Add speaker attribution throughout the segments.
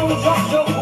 Speaker 1: São Jorge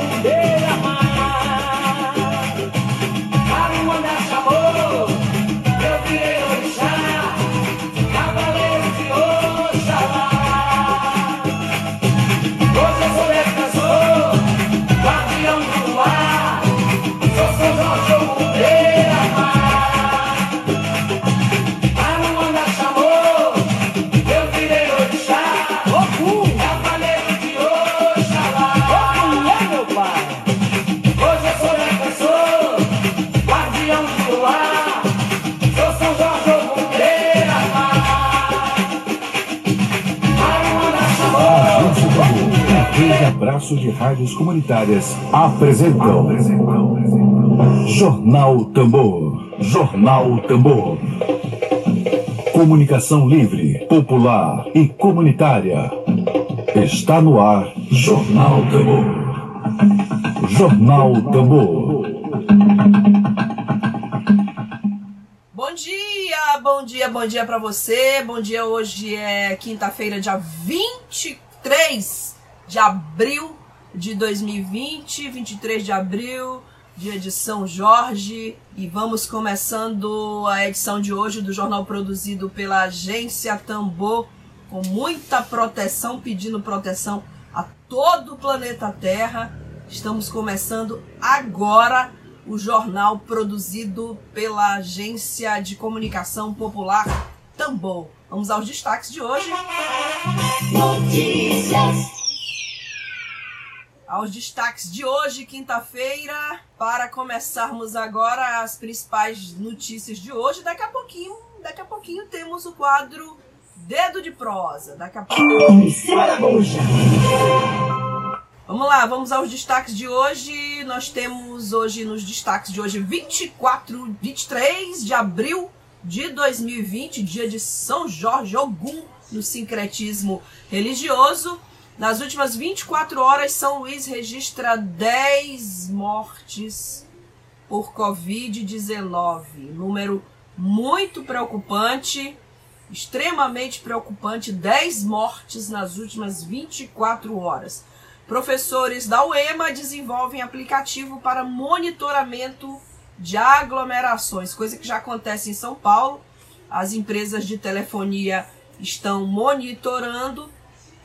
Speaker 2: Abraço de Rádios Comunitárias apresentam Jornal Tambor. Jornal Tambor. Comunicação livre, popular e comunitária. Está no ar Jornal Tambor. Jornal Tambor.
Speaker 3: Bom dia, bom dia, bom dia pra você. Bom dia, hoje é quinta-feira, dia 23 de abril de 2020, 23 de abril, dia de São Jorge, e vamos começando a edição de hoje do jornal produzido pela agência Tambor, com muita proteção, pedindo proteção a todo o planeta Terra. Estamos começando agora o jornal produzido pela agência de comunicação popular Tambor. Vamos aos destaques de hoje. Aos destaques de hoje, quinta-feira, para começarmos agora as principais notícias de hoje. Daqui a pouquinho, daqui a pouquinho temos o quadro Dedo de Prosa. Daqui a pouco. Vamos lá, vamos aos destaques de hoje. Nós temos hoje nos destaques de hoje 24, 23 de abril de 2020, dia de São Jorge Ogum no sincretismo religioso. Nas últimas 24 horas, São Luís registra 10 mortes por Covid-19. Número muito preocupante, extremamente preocupante: 10 mortes nas últimas 24 horas. Professores da UEMA desenvolvem aplicativo para monitoramento de aglomerações, coisa que já acontece em São Paulo. As empresas de telefonia estão monitorando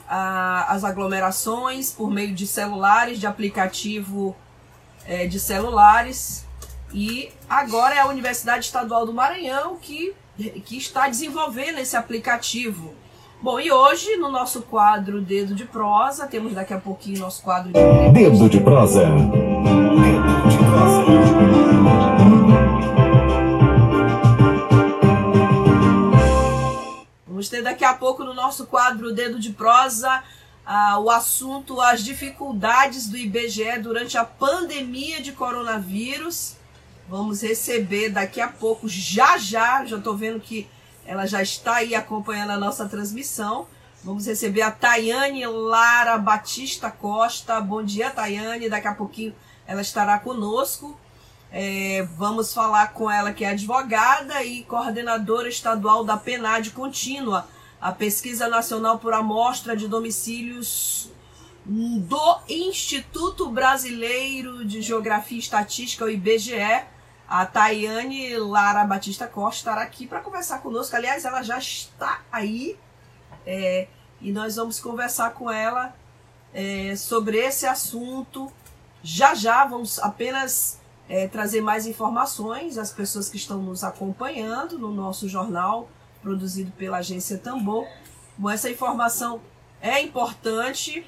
Speaker 3: ah, as aglomerações por meio de celulares, de aplicativo eh, de celulares. E agora é a Universidade Estadual do Maranhão que, que está desenvolvendo esse aplicativo. Bom, e hoje no nosso quadro Dedo de Prosa, temos daqui a pouquinho nosso quadro de
Speaker 2: Dedo de prosa.
Speaker 3: Vamos ter daqui a pouco no nosso quadro Dedo de Prosa ah, o assunto as dificuldades do IBGE durante a pandemia de coronavírus. Vamos receber daqui a pouco, já já, já estou vendo que ela já está aí acompanhando a nossa transmissão. Vamos receber a Tayane Lara Batista Costa. Bom dia, Tayane. Daqui a pouquinho ela estará conosco. É, vamos falar com ela, que é advogada e coordenadora estadual da PNAD Contínua, a Pesquisa Nacional por Amostra de Domicílios do Instituto Brasileiro de Geografia e Estatística, o IBGE. A Tayane Lara Batista Costa estará aqui para conversar conosco. Aliás, ela já está aí é, e nós vamos conversar com ela é, sobre esse assunto. Já já vamos apenas é, trazer mais informações às pessoas que estão nos acompanhando no nosso jornal produzido pela agência Tambor. Bom, essa informação é importante.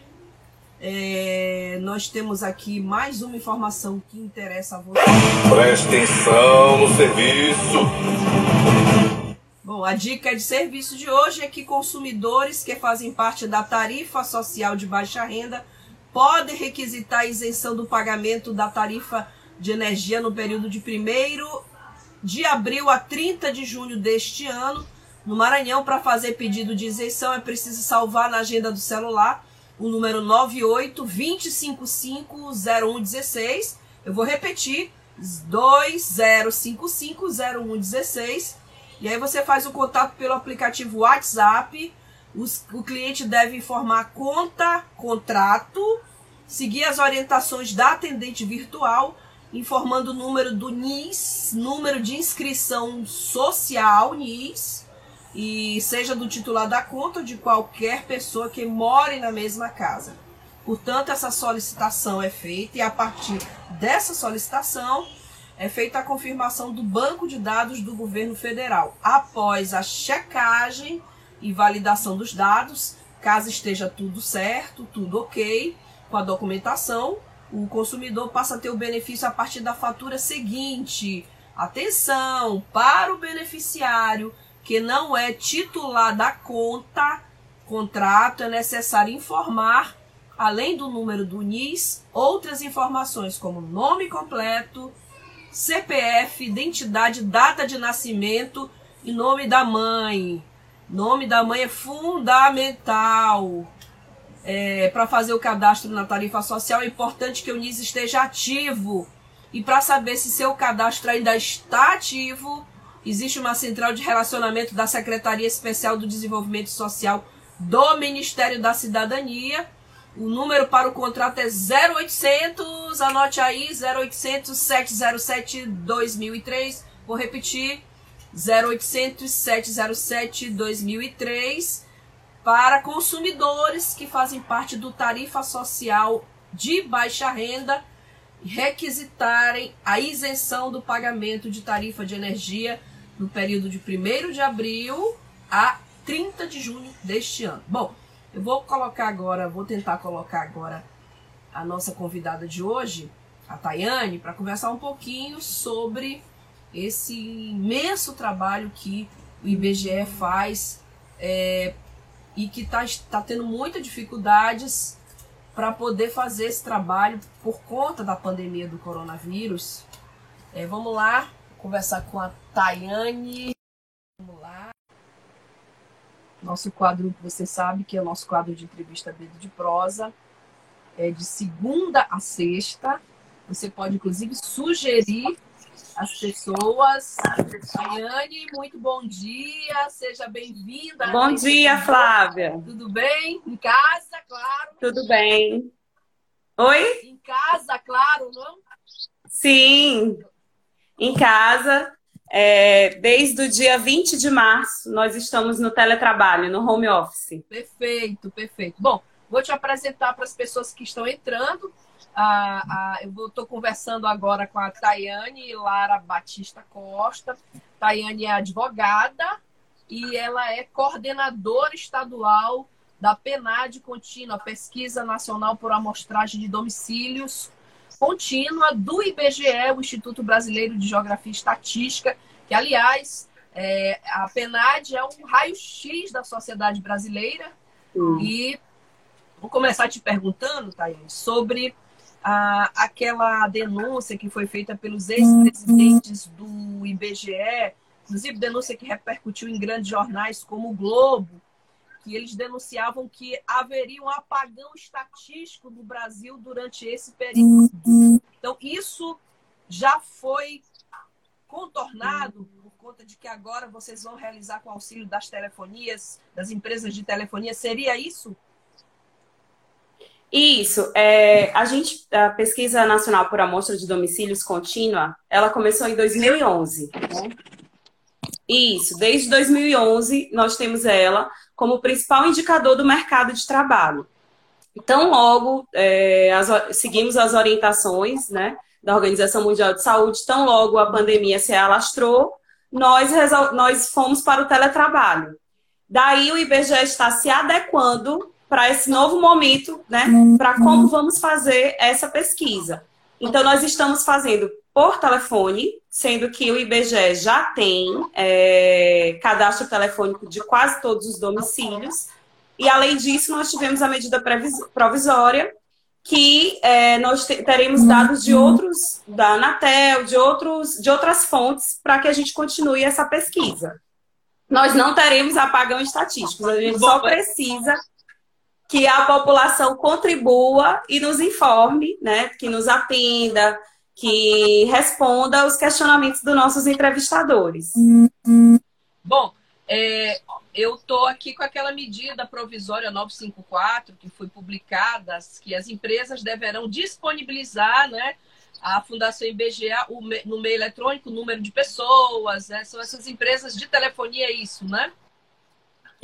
Speaker 3: É, nós temos aqui mais uma informação que interessa a você.
Speaker 4: Preste atenção no serviço.
Speaker 3: Bom, a dica de serviço de hoje é que consumidores que fazem parte da tarifa social de baixa renda podem requisitar a isenção do pagamento da tarifa de energia no período de 1 de abril a 30 de junho deste ano. No Maranhão, para fazer pedido de isenção, é preciso salvar na agenda do celular o número 98 255 0116. Eu vou repetir: 2055 0116. E aí você faz o contato pelo aplicativo WhatsApp. Os, o cliente deve informar conta, contrato seguir as orientações da atendente virtual, informando o número do NIS, número de inscrição social NIS, e seja do titular da conta ou de qualquer pessoa que more na mesma casa. Portanto, essa solicitação é feita e a partir dessa solicitação é feita a confirmação do banco de dados do governo federal. Após a checagem e validação dos dados, caso esteja tudo certo, tudo ok, com a documentação, o consumidor passa a ter o benefício a partir da fatura seguinte. Atenção, para o beneficiário que não é titular da conta, contrato, é necessário informar, além do número do NIS, outras informações como nome completo, CPF, identidade, data de nascimento e nome da mãe. Nome da mãe é fundamental. É, para fazer o cadastro na tarifa social é importante que o NIS esteja ativo. E para saber se seu cadastro ainda está ativo, existe uma central de relacionamento da Secretaria Especial do Desenvolvimento Social do Ministério da Cidadania o número para o contrato é 0800, anote aí, 0800 707 2003. Vou repetir, 0800 707 2003 para consumidores que fazem parte do tarifa social de baixa renda requisitarem a isenção do pagamento de tarifa de energia no período de 1 de abril a 30 de junho deste ano. Bom, eu vou colocar agora, vou tentar colocar agora a nossa convidada de hoje, a Tayane, para conversar um pouquinho sobre esse imenso trabalho que o IBGE faz é, e que está tá tendo muitas dificuldades para poder fazer esse trabalho por conta da pandemia do coronavírus. É, vamos lá conversar com a Tayane. Nosso quadro, você sabe que é o nosso quadro de entrevista Dedo de Prosa, é de segunda a sexta. Você pode, inclusive, sugerir as pessoas. Ayane, muito bom dia, seja bem-vinda.
Speaker 5: Bom dia, Flávia.
Speaker 3: Tudo bem? Em casa, claro.
Speaker 5: Tudo bem. Oi?
Speaker 3: Em casa, claro, não?
Speaker 5: Sim, em casa. É, desde o dia 20 de março, nós estamos no teletrabalho, no home office.
Speaker 3: Perfeito, perfeito. Bom, vou te apresentar para as pessoas que estão entrando. Ah, ah, eu estou conversando agora com a Tayane Lara Batista Costa. Tayane é advogada e ela é coordenadora estadual da PNAD contínua, Pesquisa Nacional por Amostragem de Domicílios contínua do IBGE, o Instituto Brasileiro de Geografia e Estatística, que, aliás, é, a PNAD é um raio-x da sociedade brasileira. Uhum. E vou começar te perguntando, Thaís, sobre a, aquela denúncia que foi feita pelos ex-presidentes do IBGE, inclusive denúncia que repercutiu em grandes jornais como o Globo, que eles denunciavam que haveria um apagão estatístico no Brasil durante esse período. Então, isso já foi contornado por conta de que agora vocês vão realizar com auxílio das telefonias, das empresas de telefonia. Seria isso?
Speaker 5: Isso. É, a gente, a pesquisa nacional por amostra de domicílios contínua, ela começou em 2011. Né? Isso. Desde 2011 nós temos ela como principal indicador do mercado de trabalho. Então, logo é, as, seguimos as orientações né, da Organização Mundial de Saúde, tão logo a pandemia se alastrou, nós, nós fomos para o teletrabalho. Daí o IBGE está se adequando para esse novo momento, né, para como vamos fazer essa pesquisa. Então, nós estamos fazendo por telefone, sendo que o IBGE já tem é, cadastro telefônico de quase todos os domicílios. E, além disso, nós tivemos a medida provisória, que é, nós teremos dados de outros, da Anatel, de, outros, de outras fontes, para que a gente continue essa pesquisa. Nós não teremos apagão estatístico, a gente só precisa que a população contribua e nos informe, né, que nos atenda, que responda aos questionamentos dos nossos entrevistadores.
Speaker 3: Bom, é, eu estou aqui com aquela medida provisória 954 que foi publicada, que as empresas deverão disponibilizar, né, a Fundação IBGA o, no meio eletrônico, o número de pessoas, né, são essas empresas de telefonia, é isso, né?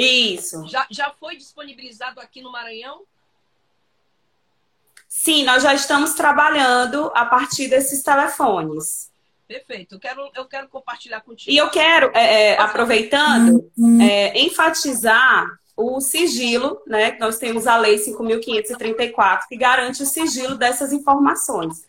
Speaker 5: Isso.
Speaker 3: Já, já foi disponibilizado aqui no Maranhão?
Speaker 5: Sim, nós já estamos trabalhando a partir desses telefones.
Speaker 3: Perfeito. Eu quero, eu quero compartilhar contigo.
Speaker 5: E eu quero, é, é, aproveitando, é, enfatizar o sigilo, né? Nós temos a Lei 5.534, que garante o sigilo dessas informações.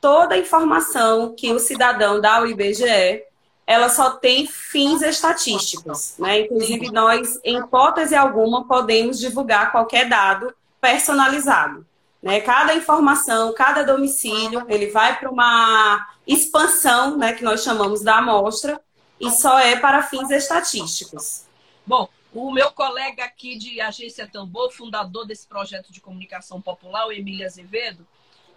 Speaker 5: Toda informação que o cidadão dá ao IBGE, ela só tem fins estatísticos, né? Inclusive, nós, em hipótese alguma, podemos divulgar qualquer dado personalizado. Né? Cada informação, cada domicílio, ele vai para uma expansão, né, que nós chamamos da amostra, e só é para fins estatísticos.
Speaker 3: Bom, o meu colega aqui de Agência Tambor, fundador desse projeto de comunicação popular, o Emílio Azevedo,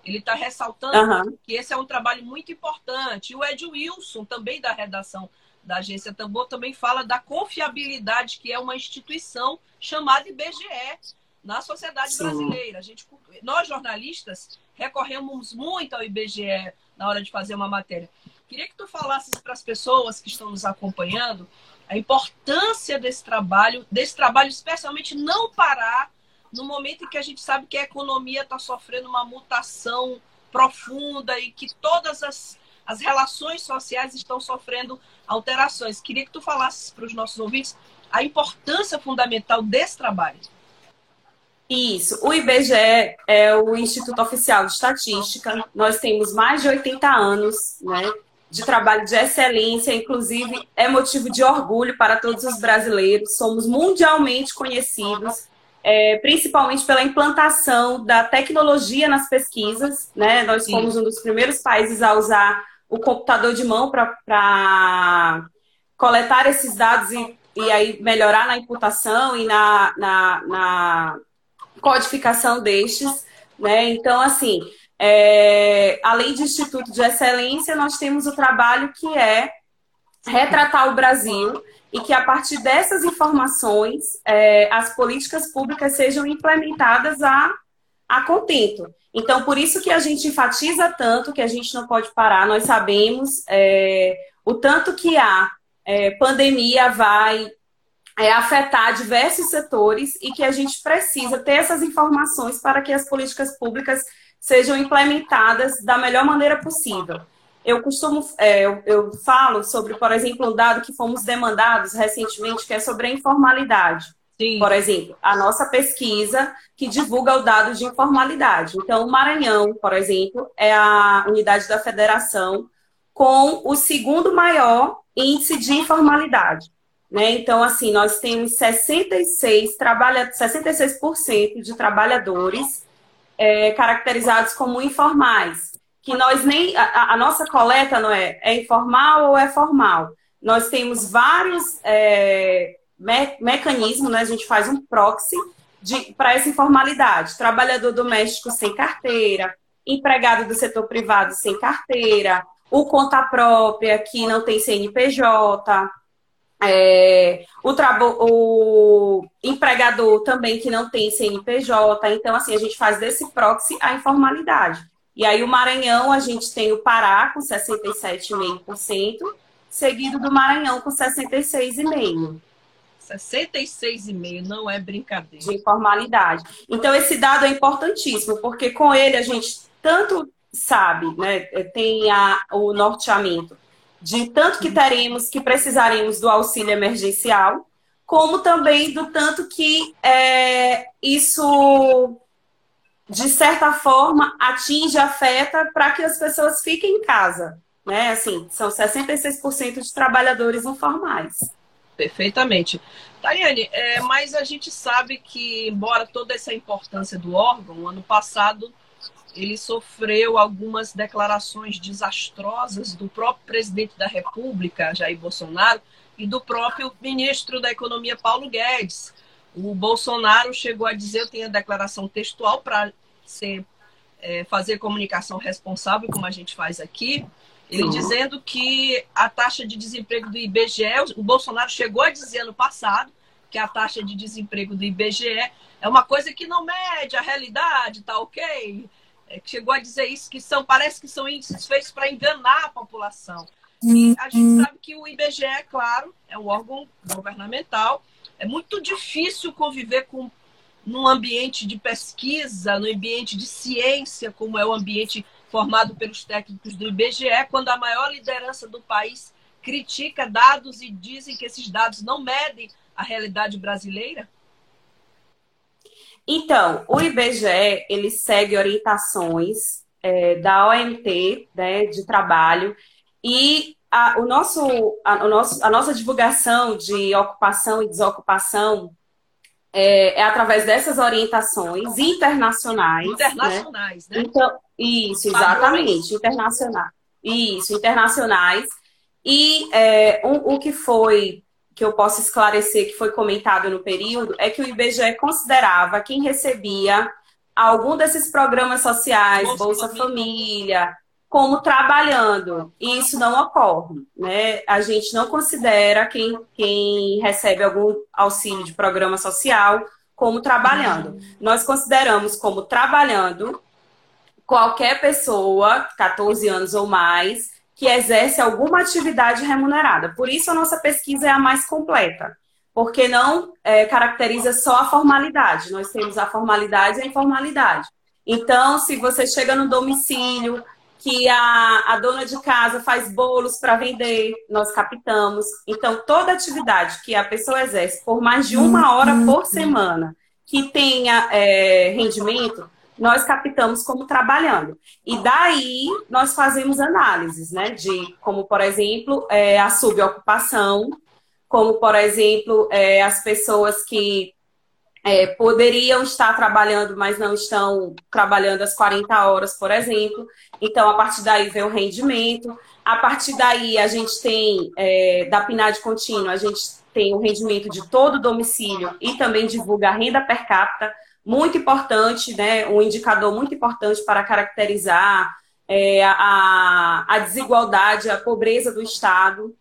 Speaker 3: ele está ressaltando uhum. que esse é um trabalho muito importante. E o Ed Wilson, também da redação da Agência Tambor, também fala da confiabilidade que é uma instituição chamada IBGE na sociedade Sim. brasileira. A gente, nós, jornalistas, recorremos muito ao IBGE na hora de fazer uma matéria. Queria que tu falasses para as pessoas que estão nos acompanhando a importância desse trabalho, desse trabalho especialmente não parar no momento em que a gente sabe que a economia está sofrendo uma mutação profunda e que todas as, as relações sociais estão sofrendo alterações. Queria que tu falasses para os nossos ouvintes a importância fundamental desse trabalho.
Speaker 5: Isso. O IBGE é o Instituto Oficial de Estatística. Nós temos mais de 80 anos né, de trabalho de excelência, inclusive é motivo de orgulho para todos os brasileiros. Somos mundialmente conhecidos, é, principalmente pela implantação da tecnologia nas pesquisas. Né? Nós Sim. fomos um dos primeiros países a usar o computador de mão para coletar esses dados e, e aí melhorar na imputação e na, na, na codificação destes, né? Então, assim, é, além de Instituto de Excelência, nós temos o trabalho que é retratar o Brasil e que a partir dessas informações é, as políticas públicas sejam implementadas a, a contento. Então, por isso que a gente enfatiza tanto que a gente não pode parar. Nós sabemos é, o tanto que a é, pandemia vai é, afetar diversos setores e que a gente precisa ter essas informações para que as políticas públicas sejam implementadas da melhor maneira possível. Eu costumo, é, eu, eu, falo sobre, por exemplo, um dado que fomos demandados recentemente, que é sobre a informalidade. Sim. Por exemplo, a nossa pesquisa que divulga o dado de informalidade. Então, o Maranhão, por exemplo, é a unidade da federação com o segundo maior índice de informalidade. Né? Então, assim, nós temos 66, trabalha, 66% de trabalhadores é, caracterizados como informais. Que nós nem. A, a, nossa coleta não é, é informal ou é formal. Nós temos vários é, me, mecanismos, né? a gente faz um proxy para essa informalidade. Trabalhador doméstico sem carteira, empregado do setor privado sem carteira, o conta própria que não tem CNPJ, é, o, o, empregador também que não tem CNPJ. Então, assim, a gente faz desse proxy a informalidade. E aí, o Maranhão, a gente tem o Pará com 67,5%, seguido do Maranhão com 66,5%.
Speaker 3: 66,5% não é brincadeira.
Speaker 5: De informalidade. Então, esse dado é importantíssimo, porque com ele a gente tanto sabe, né, tem a, o norteamento de tanto que teremos que precisaremos do auxílio emergencial, como também do tanto que é, isso, de certa forma, atinge, afeta para que as pessoas fiquem em casa. Né? Assim, são 66% de trabalhadores informais.
Speaker 3: Perfeitamente. Tayane, é, mas a gente sabe que, embora toda essa importância do órgão, ano passado ele sofreu algumas declarações desastrosas do próprio presidente da República, Jair Bolsonaro, e do próprio ministro da Economia, Paulo Guedes. O Bolsonaro chegou a dizer, eu tenho a declaração textual para ser é, fazer comunicação responsável, como a gente faz aqui, ele uhum. dizendo que a taxa de desemprego do IBGE, o Bolsonaro chegou a dizer ano passado que a taxa de desemprego do IBGE, é uma coisa que não mede a realidade, tá ok? É, chegou a dizer isso, que são, parece que são índices feitos para enganar a população. E a gente sabe que o IBGE, é claro, é um órgão governamental. É muito difícil conviver com num ambiente de pesquisa, no ambiente de ciência, como é o ambiente formado pelos técnicos do IBGE, quando a maior liderança do país critica dados e dizem que esses dados não medem a realidade brasileira?
Speaker 5: Então, o IBGE ele segue orientações é, da OMT né, de trabalho e a, o nosso, a, o nosso, a nossa divulgação de ocupação e desocupação é, é através dessas orientações internacionais.
Speaker 3: Internacionais, né?
Speaker 5: né? Então, isso, exatamente, internacionais. Isso, internacionais. E é, um, o que foi que eu posso esclarecer que foi comentado no período é que o IBGE considerava quem recebia algum desses programas sociais, Bolsa, Bolsa Família, Família como trabalhando. E isso não ocorre, né? A gente não considera quem, quem recebe algum auxílio de programa social como trabalhando. Nós consideramos como trabalhando qualquer pessoa, 14 anos ou mais, que exerce alguma atividade remunerada. Por isso a nossa pesquisa é a mais completa, porque não é, caracteriza só a formalidade. Nós temos a formalidade e a informalidade. Então, se você chega no domicílio, que a, a dona de casa faz bolos para vender, nós captamos. Então, toda atividade que a pessoa exerce por mais de uma hora por semana, que tenha é, rendimento, nós captamos como trabalhando. E daí nós fazemos análises, né? De como, por exemplo, é, a subocupação, como, por exemplo, é, as pessoas que é, poderiam estar trabalhando, mas não estão trabalhando as 40 horas, por exemplo. Então, a partir daí vem o rendimento. A partir daí, a gente tem, é, da PNAD contínua, a gente tem o rendimento de todo o domicílio e também divulga a renda per capita muito importante, né? Um indicador muito importante para caracterizar é, a, a desigualdade, a pobreza do Estado.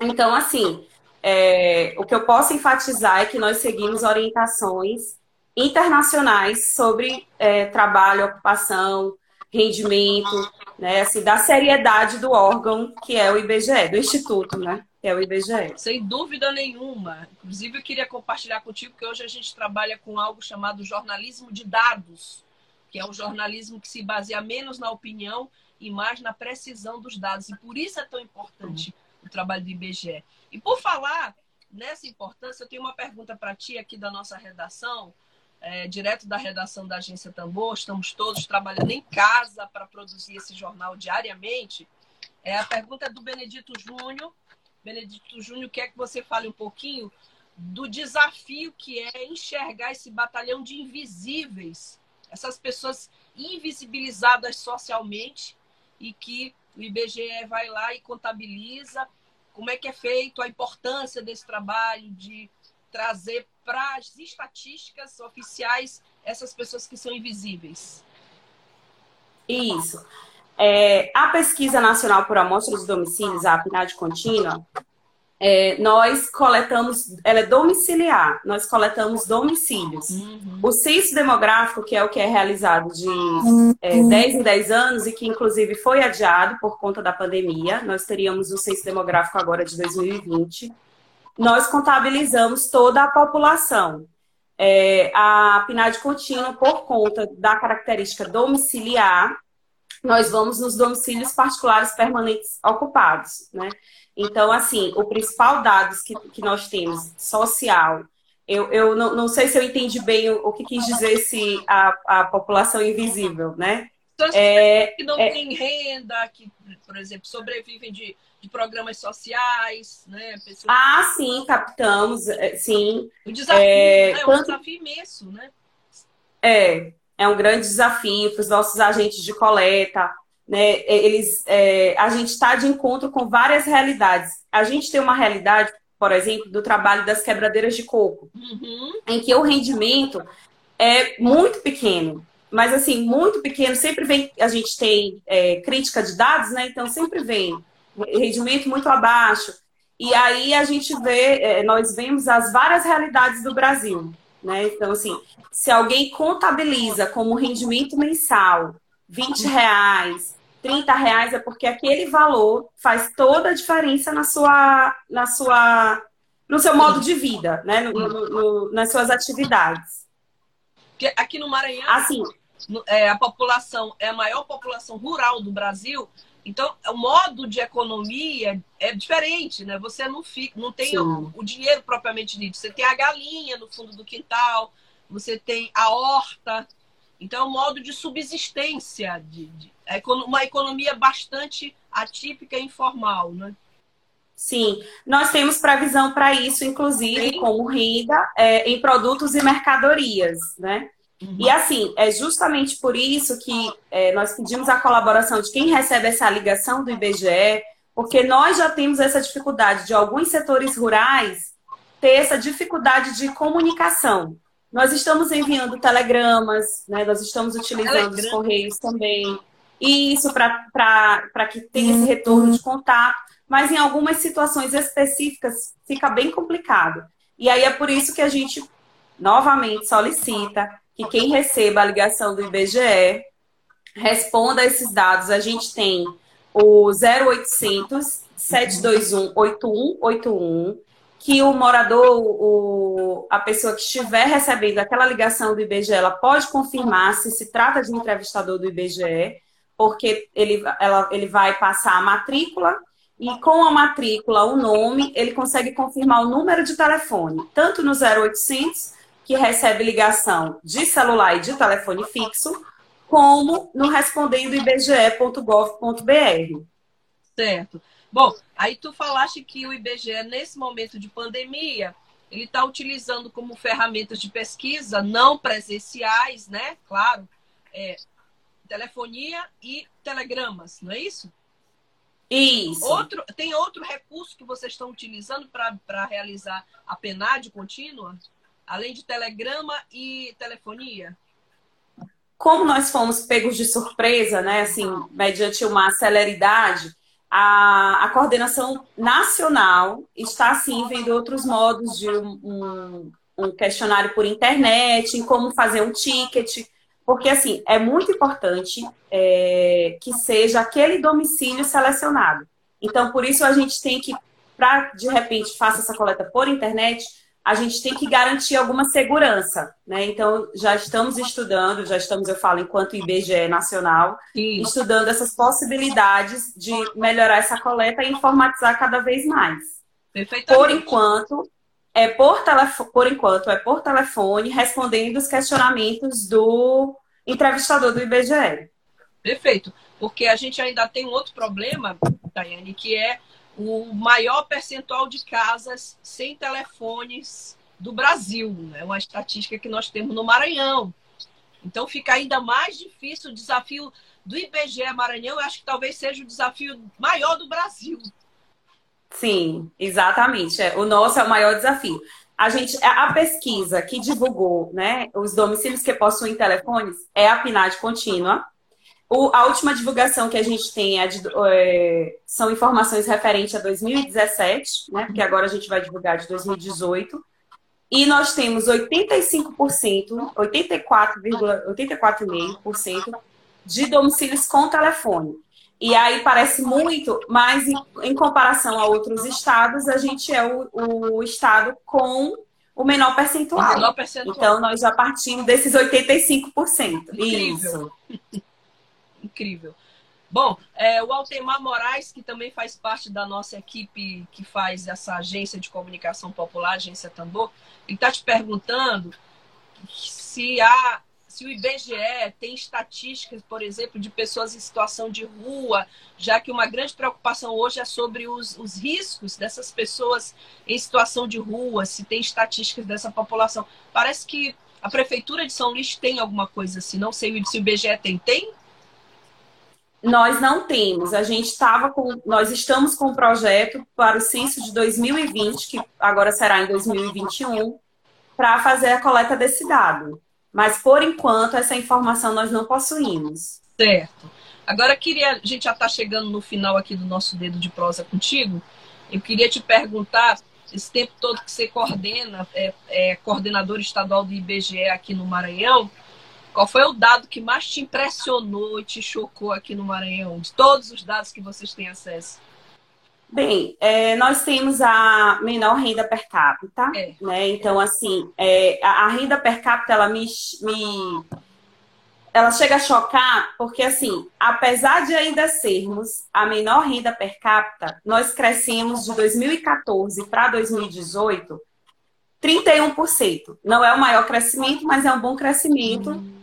Speaker 5: Então, assim, é, o que eu posso enfatizar é que nós seguimos orientações internacionais sobre é, trabalho, ocupação, rendimento, né, assim, da seriedade do órgão que é o IBGE, do Instituto, né? É o IBGE.
Speaker 3: Sem dúvida nenhuma. Inclusive, eu queria compartilhar contigo que hoje a gente trabalha com algo chamado jornalismo de dados, que é um jornalismo que se baseia menos na opinião e mais na precisão dos dados. E por isso é tão importante o trabalho do IBGE. E por falar nessa importância, eu tenho uma pergunta para ti aqui da nossa redação, é, direto da redação da Agência Tambor. Estamos todos trabalhando em casa para produzir esse jornal diariamente. É, a pergunta é do Benedito Júnior Benedito Júnior, quer que você fale um pouquinho do desafio que é enxergar esse batalhão de invisíveis, essas pessoas invisibilizadas socialmente e que o IBGE vai lá e contabiliza como é que é feito, a importância desse trabalho de trazer para as estatísticas oficiais essas pessoas que são invisíveis.
Speaker 5: Isso. É, a Pesquisa Nacional por Amostra de Domicílios, a PNAD contínua, é, nós coletamos, ela é domiciliar, nós coletamos domicílios. Uhum. O censo demográfico, que é o que é realizado de é, 10 em 10 anos e que inclusive foi adiado por conta da pandemia, nós teríamos o censo demográfico agora de 2020, nós contabilizamos toda a população. É, a PNAD contínua, por conta da característica domiciliar, nós vamos nos domicílios particulares permanentes ocupados, né? Então, assim, o principal dados que, que nós temos, social, eu, eu não, não sei se eu entendi bem o, o que quis dizer se a, a população invisível, né?
Speaker 3: Pessoas é, que não é, têm renda, que, por exemplo, sobrevivem de, de programas sociais, né?
Speaker 5: Pessoas... Ah, sim, captamos, é, sim.
Speaker 3: O desafio é, né? é um desafio imenso, né?
Speaker 5: É, é um grande desafio para os nossos agentes de coleta. Né? Eles, é, a gente está de encontro com várias realidades. A gente tem uma realidade, por exemplo, do trabalho das quebradeiras de coco, uhum. em que o rendimento é muito pequeno. Mas, assim, muito pequeno. Sempre vem, a gente tem é, crítica de dados, né? Então, sempre vem rendimento muito abaixo. E aí a gente vê, é, nós vemos as várias realidades do Brasil. Né? Então, assim, se alguém contabiliza como rendimento mensal 20 reais, 30 reais, é porque aquele valor faz toda a diferença na sua, na sua, no seu modo de vida, né? No, no, no, nas suas atividades.
Speaker 3: Aqui no Maranhão,
Speaker 5: Assim,
Speaker 3: é, a população é a maior população rural do Brasil, então o modo de economia é diferente, né? Você não fica, não tem o, o, dinheiro propriamente dito. Você tem a galinha no fundo do quintal, você tem a horta. Então é um modo de subsistência, de, de é uma economia bastante atípica e informal, né?
Speaker 5: Sim, nós temos previsão para isso, inclusive, Sim. como renda é, em produtos e mercadorias, né? Uhum. E assim, é justamente por isso que é, nós pedimos a colaboração de quem recebe essa ligação do IBGE, porque nós já temos essa dificuldade de alguns setores rurais ter essa dificuldade de comunicação. Nós estamos enviando telegramas, né? nós estamos utilizando os correios também. Isso para que tenha esse retorno de contato, mas em algumas situações específicas fica bem complicado. E aí é por isso que a gente novamente solicita que quem receba a ligação do IBGE responda a esses dados. A gente tem o 0800 721 8181, que o morador, o, a pessoa que estiver recebendo aquela ligação do IBGE, ela pode confirmar se se trata de um entrevistador do IBGE, porque ele, ela, ele vai passar a matrícula e com a matrícula, o nome, ele consegue confirmar o número de telefone, tanto no 0800 que recebe ligação de celular e de telefone fixo, como no respondendo ibge.gov.br.
Speaker 3: Certo. Bom, aí tu falaste que o IBGE, nesse momento de pandemia, ele está utilizando como ferramentas de pesquisa não presenciais, né? Claro, é, telefonia e telegramas, não é isso?
Speaker 5: Isso.
Speaker 3: Outro, tem outro recurso que vocês estão utilizando para realizar a PNAD contínua? além de telegrama e telefonia?
Speaker 5: Como nós fomos pegos de surpresa, né, assim, mediante uma celeridade, a, a coordenação nacional está, assim, vendo outros modos de um, um, um questionário por internet, em como fazer um ticket, porque, assim, é muito importante é, que seja aquele domicílio selecionado. Então, por isso a gente tem que, para de repente, faça essa coleta por internet, a gente tem que garantir alguma segurança, né? Então, já estamos estudando, já estamos, eu falo, enquanto IBGE nacional, Sim. estudando essas possibilidades de melhorar essa coleta e informatizar cada vez mais. Por enquanto, é por, telefone, por enquanto, é por telefone, respondendo os questionamentos do entrevistador do IBGE.
Speaker 3: Perfeito. Porque a gente ainda tem um outro problema, Daiane, que é o maior percentual de casas sem telefones do Brasil. É né? uma estatística que nós temos no Maranhão. Então fica ainda mais difícil o desafio do IBGE Maranhão. Eu acho que talvez seja o desafio maior do Brasil.
Speaker 5: Sim, exatamente. É, o nosso é o maior desafio. A gente, a pesquisa que divulgou, né, os domicílios que possuem telefones é a PNAD contínua, o, a última divulgação que a gente tem é de, é, são informações referentes a 2017, né? Porque agora a gente vai divulgar de 2018. E nós temos 85%, 84,5% 84 de domicílios com telefone. E aí parece muito, mas em, em, comparação a outros estados, a gente é o, o estado com o menor percentual. o menor percentual. Então, nós já partimos desses 85%.
Speaker 3: Incrível. Isso incrível. Bom, é, o Altemar Moraes, que também faz parte da nossa equipe que faz essa agência de comunicação popular, Agência Tambor, ele está te perguntando se, há, se o IBGE tem estatísticas, por exemplo, de pessoas em situação de rua, já que uma grande preocupação hoje é sobre os, os riscos dessas pessoas em situação de rua, se tem estatísticas dessa população. Parece que a Prefeitura de São Luís tem alguma coisa assim, não sei se o IBGE tem. Tem?
Speaker 5: Nós não temos. A gente estava com. Nós estamos com um projeto para o censo de 2020, que agora será em 2021, para fazer a coleta desse dado. Mas, por enquanto, essa informação nós não possuímos.
Speaker 3: Certo. Agora, queria. A gente já está chegando no final aqui do nosso dedo de prosa contigo. Eu queria te perguntar, esse tempo todo que você coordena, é, é coordenador estadual do IBGE aqui no Maranhão, qual foi o dado que mais te impressionou e te chocou aqui no Maranhão, de todos os dados que vocês têm acesso?
Speaker 5: Bem, é, nós temos a menor renda per capita, é. né? Então, assim, é, a, a, renda per capita, ela me, me, ela chega a chocar, porque, assim, apesar de ainda sermos a menor renda per capita, nós crescemos de 2014 para 2018 31%. Não é o maior crescimento, mas é um bom crescimento, uhum.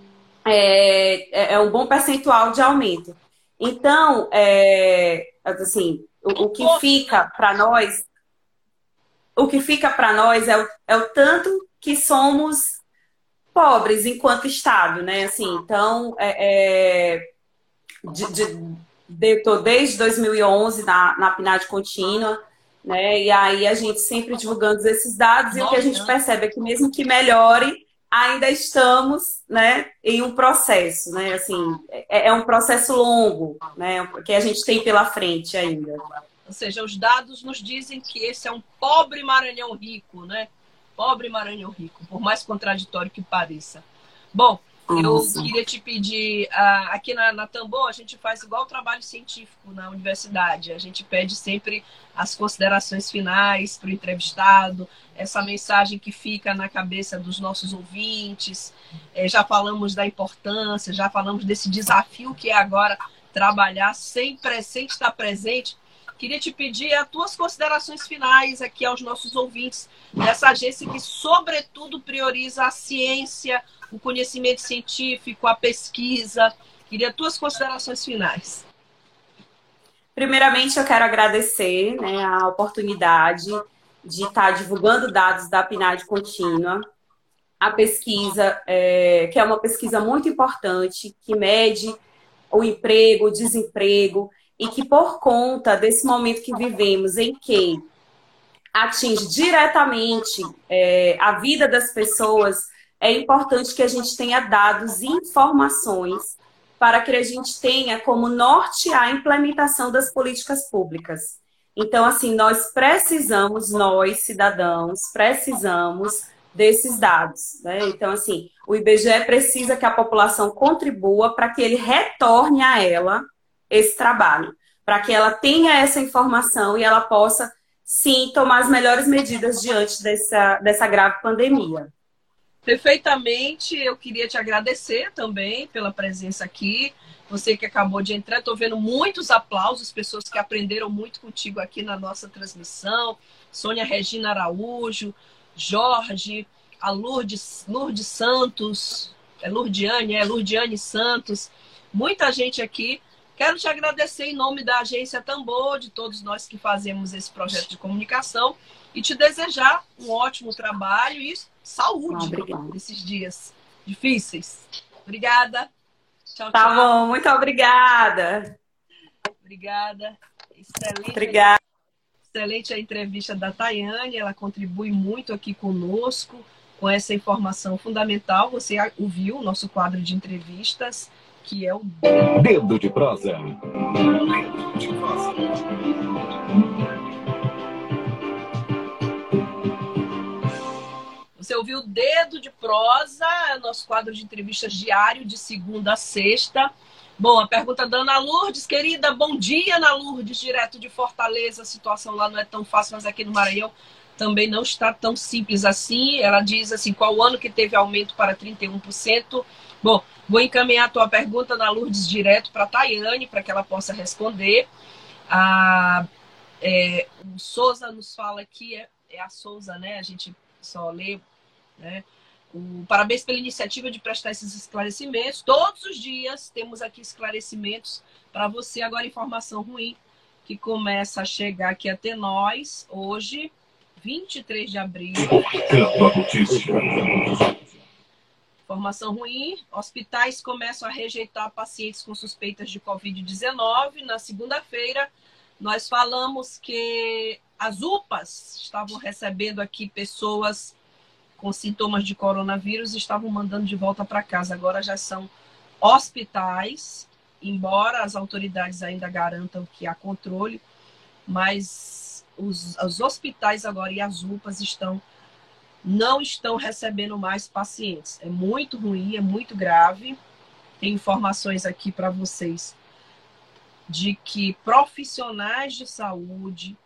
Speaker 5: É, é um bom percentual de aumento. Então, é, assim, o, o que fica para nós, o que fica para nós é o, é o tanto que somos pobres enquanto Estado, né? Assim, então, é, é de, de, de, tô desde 2011 na, na PNAD contínua, né? E aí a gente sempre divulgando esses dados Nossa. e o que a gente percebe é que mesmo que melhore, ainda estamos né, em um processo, né? Assim, é, é um processo longo, né? Que a gente tem pela frente ainda.
Speaker 3: Ou seja, os dados nos dizem que esse é um pobre Maranhão rico, né? Pobre Maranhão rico, por mais contraditório que pareça. Bom, eu queria te pedir, uh, aqui na, na Tambor, a gente faz igual o trabalho científico na universidade. A gente pede sempre as considerações finais para o entrevistado, essa mensagem que fica na cabeça dos nossos ouvintes. É, já falamos da importância, já falamos desse desafio que é agora trabalhar sem, sem estar presente. Queria te pedir as tuas considerações finais aqui aos nossos ouvintes dessa agência que, sobretudo, prioriza a ciência, o conhecimento científico, a pesquisa. Queria tuas considerações finais.
Speaker 5: Primeiramente, eu quero agradecer né, a oportunidade de estar divulgando dados da PNAD contínua, a pesquisa, é, que é uma pesquisa muito importante, que mede o emprego, o desemprego, e que por conta desse momento que vivemos, em que atinge diretamente é, a vida das pessoas, é importante que a gente tenha dados e informações para que a gente tenha como nortear a implementação das políticas públicas. Então, assim, nós precisamos, nós, cidadãos, precisamos desses dados. Né? Então, assim, o IBGE precisa que a população contribua para que ele retorne a ela esse trabalho, para que ela tenha essa informação e ela possa, sim, tomar as melhores medidas diante dessa, dessa grave pandemia.
Speaker 3: Perfeitamente, eu queria te agradecer também pela presença aqui. Você que acabou de entrar, estou vendo muitos aplausos, pessoas que aprenderam muito contigo aqui na nossa transmissão. Sônia Regina Araújo, Jorge, a Lourdes, Lourdes Santos, é Lourdiane, é Lourdiane Santos, muita gente aqui. Quero te agradecer em nome da agência Tambor, de todos nós que fazemos esse projeto de comunicação e te desejar um ótimo trabalho e saúde ah, nesses dias difíceis. Obrigada.
Speaker 5: Tchau, tá tchau. bom, muito obrigada.
Speaker 3: Obrigada. Excelente.
Speaker 5: Obrigada.
Speaker 3: Excelente a entrevista da Tayane, ela contribui muito aqui conosco com essa informação fundamental. Você ouviu o nosso quadro de entrevistas, que é o
Speaker 2: Dedo de Prosa. Dedo de Prosa.
Speaker 3: Você ouviu Dedo de Prosa, nosso quadro de entrevistas diário, de segunda a sexta. Bom, a pergunta da Ana Lourdes, querida, bom dia, Ana Lourdes, direto de Fortaleza. A situação lá não é tão fácil, mas aqui no Maranhão também não está tão simples assim. Ela diz assim: qual o ano que teve aumento para 31%? Bom, vou encaminhar a tua pergunta, Ana Lourdes, direto para a Tayane, para que ela possa responder. A, é, o Souza nos fala aqui, é, é a Souza, né? A gente só lê né? O, parabéns pela iniciativa de prestar esses esclarecimentos. Todos os dias temos aqui esclarecimentos para você. Agora, informação ruim que começa a chegar aqui até nós hoje, 23 de abril. Informação ruim: hospitais começam a rejeitar pacientes com suspeitas de Covid-19. Na segunda-feira, nós falamos que as UPAs estavam recebendo aqui pessoas com sintomas de coronavírus estavam mandando de volta para casa. Agora já são hospitais, embora as autoridades ainda garantam que há controle, mas os, os hospitais agora e as UPAs estão não estão recebendo mais pacientes. É muito ruim, é muito grave. Tem informações aqui para vocês de que profissionais de saúde,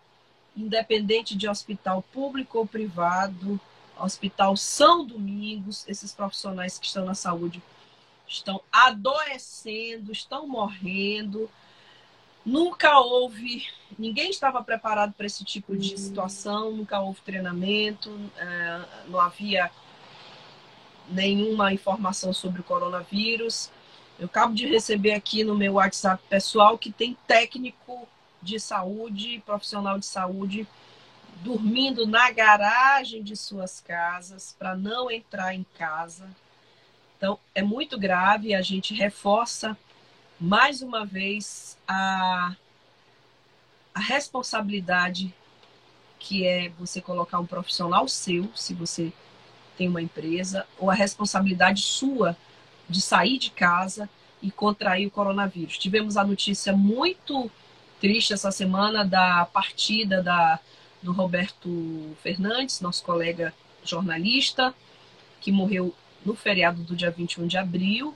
Speaker 3: independente de hospital público ou privado, Hospital São Domingos, esses profissionais que estão na saúde estão adoecendo, estão morrendo. Nunca houve, ninguém estava preparado para esse tipo de situação, nunca houve treinamento, é, não havia nenhuma informação sobre o coronavírus. Eu acabo de receber aqui no meu WhatsApp pessoal que tem técnico de saúde, profissional de saúde, dormindo na garagem de suas casas para não entrar em casa. Então, é muito grave, a gente reforça mais uma vez a, a responsabilidade que é você colocar um profissional seu, se você tem uma empresa, ou a responsabilidade sua de sair de casa e contrair o coronavírus. Tivemos a notícia muito triste essa semana da partida da, do Roberto Fernandes, nosso colega jornalista, que morreu no feriado do dia 21 de abril.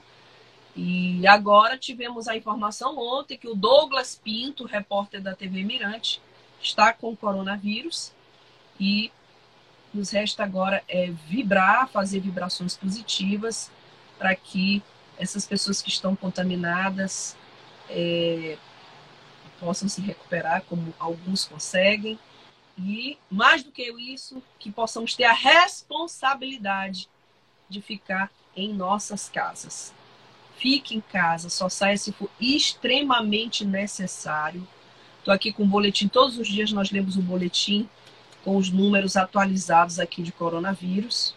Speaker 3: E agora tivemos a informação ontem que o Douglas Pinto, repórter da TV Mirante, está com coronavírus e nos resta agora é vibrar, fazer vibrações positivas para que essas pessoas que estão contaminadas é, possam se recuperar, como alguns conseguem. E, mais do que isso, que possamos ter a responsabilidade de ficar em nossas casas. Fique em casa, só saia se for extremamente necessário. Estou aqui com o boletim, todos os dias nós lemos o boletim com os números atualizados aqui de coronavírus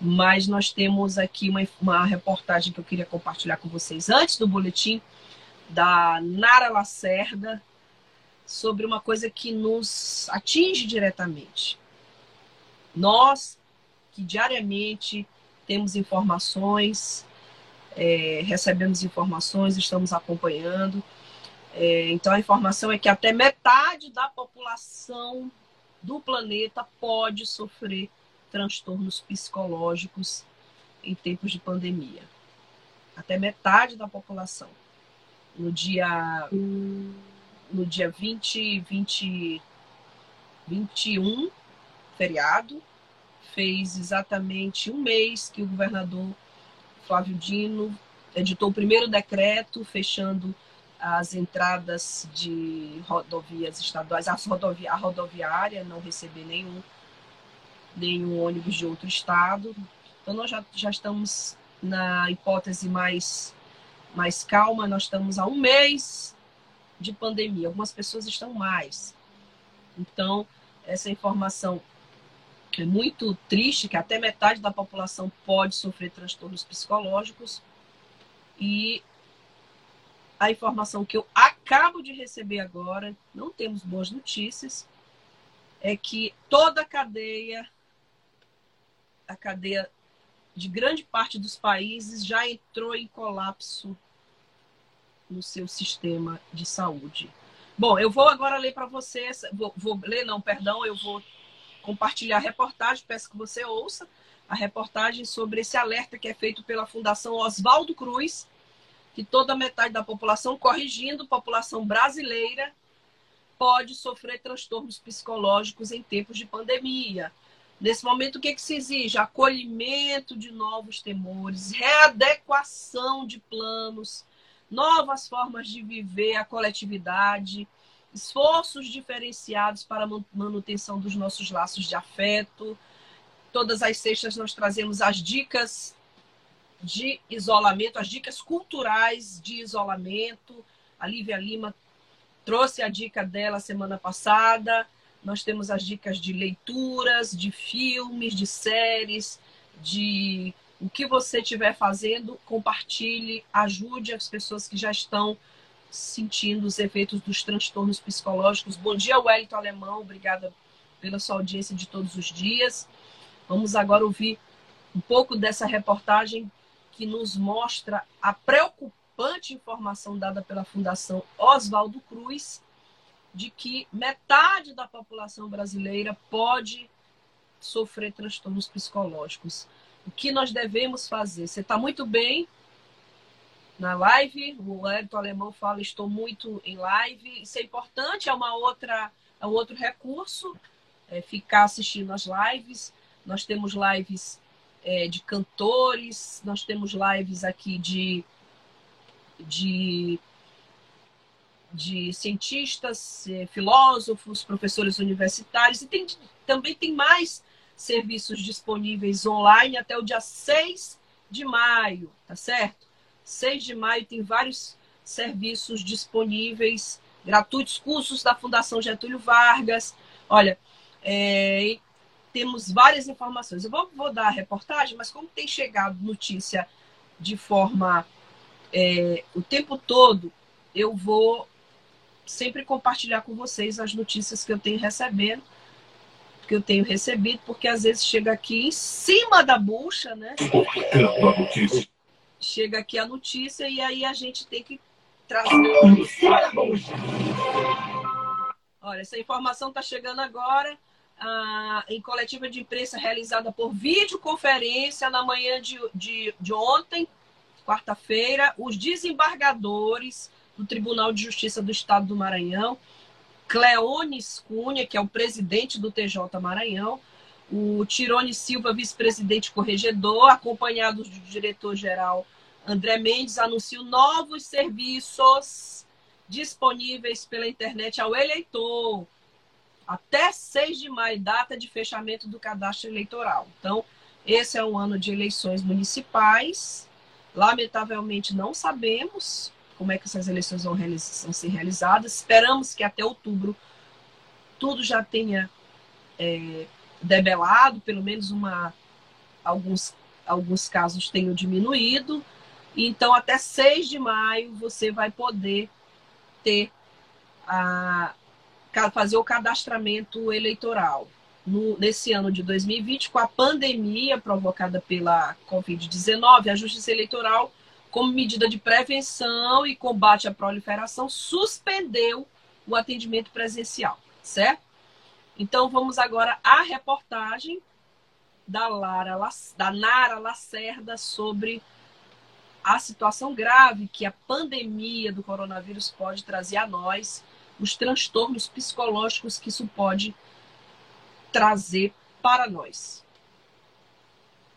Speaker 3: mas nós temos aqui uma, uma reportagem que eu queria compartilhar com vocês antes do boletim da Nara Lacerda sobre uma coisa que nos atinge diretamente. Nós que diariamente temos informações, é, recebemos informações, estamos acompanhando. É, então a informação é que até metade da população do planeta pode sofrer transtornos psicológicos em tempos de pandemia. Até metade da população. No dia, no dia 20, 20, 21, feriado, fez exatamente um mês que o governador Flávio Dino editou o primeiro decreto fechando as entradas de rodovias estaduais, as a rodoviária não receber nenhum nenhum ônibus de outro estado. Então, nós já, já estamos na hipótese mais, mais calma, nós estamos há um mês de pandemia, algumas pessoas estão mais. Então, essa informação é muito triste, que até metade da população pode sofrer transtornos psicológicos. E a informação que eu acabo de receber agora, não temos boas notícias, é que toda a cadeia a cadeia de grande parte dos países já entrou em colapso no seu sistema de saúde. Bom, eu vou agora ler para vocês, vou, vou, ler, não, perdão, eu vou compartilhar a reportagem, peço que você ouça a reportagem sobre esse alerta que é feito pela Fundação Oswaldo Cruz, que toda metade da população, corrigindo, população brasileira, pode sofrer transtornos psicológicos em tempos de pandemia. Nesse momento, o que, que se exige? Acolhimento de novos temores, readequação de planos, novas formas de viver a coletividade, esforços diferenciados para a manutenção dos nossos laços de afeto. Todas as sextas nós trazemos as dicas de isolamento, as dicas culturais de isolamento. A Lívia Lima trouxe a dica dela semana passada. Nós temos as dicas de leituras, de filmes, de séries, de o que você estiver fazendo, compartilhe, ajude as pessoas que já estão sentindo os efeitos dos transtornos psicológicos. Bom dia, Wellington Alemão, obrigada pela sua audiência de todos os dias. Vamos agora ouvir um pouco dessa reportagem que nos mostra a preocupante informação dada pela Fundação Oswaldo Cruz de que metade da população brasileira pode sofrer transtornos psicológicos. O que nós devemos fazer? Você está muito bem na live, o Hélito Alemão fala, estou muito em live. Isso é importante, é uma outra, é um outro recurso, é ficar assistindo as lives. Nós temos lives é, de cantores, nós temos lives aqui de, de, de cientistas, é, filósofos, professores universitários, e tem, também tem mais serviços disponíveis online até o dia 6 de maio, tá certo? 6 de maio tem vários serviços disponíveis, gratuitos, cursos da Fundação Getúlio Vargas. Olha, é, temos várias informações. Eu vou, vou, dar a reportagem, mas como tem chegado notícia de forma é, o tempo todo, eu vou sempre compartilhar com vocês as notícias que eu tenho recebendo que eu tenho recebido, porque às vezes chega aqui em cima da bucha, né? Chega aqui a notícia e aí a gente tem que trazer. Olha, essa informação está chegando agora ah, em coletiva de imprensa realizada por videoconferência na manhã de, de, de ontem, quarta-feira, os desembargadores do Tribunal de Justiça do Estado do Maranhão Cleones Cunha, que é o presidente do TJ Maranhão, o Tirone Silva, vice-presidente corregedor, acompanhados do diretor-geral André Mendes, anunciam novos serviços disponíveis pela internet ao eleitor até 6 de maio, data de fechamento do cadastro eleitoral. Então, esse é um ano de eleições municipais. Lamentavelmente, não sabemos como é que essas eleições vão, vão ser realizadas. Esperamos que até outubro tudo já tenha é, debelado, pelo menos uma, alguns, alguns casos tenham diminuído. Então, até 6 de maio, você vai poder ter a, fazer o cadastramento eleitoral. No, nesse ano de 2020, com a pandemia provocada pela Covid-19, a Justiça Eleitoral como medida de prevenção e combate à proliferação, suspendeu o atendimento presencial, certo? Então vamos agora à reportagem da Lara, da Nara Lacerda sobre a situação grave que a pandemia do coronavírus pode trazer a nós, os transtornos psicológicos que isso pode trazer para nós.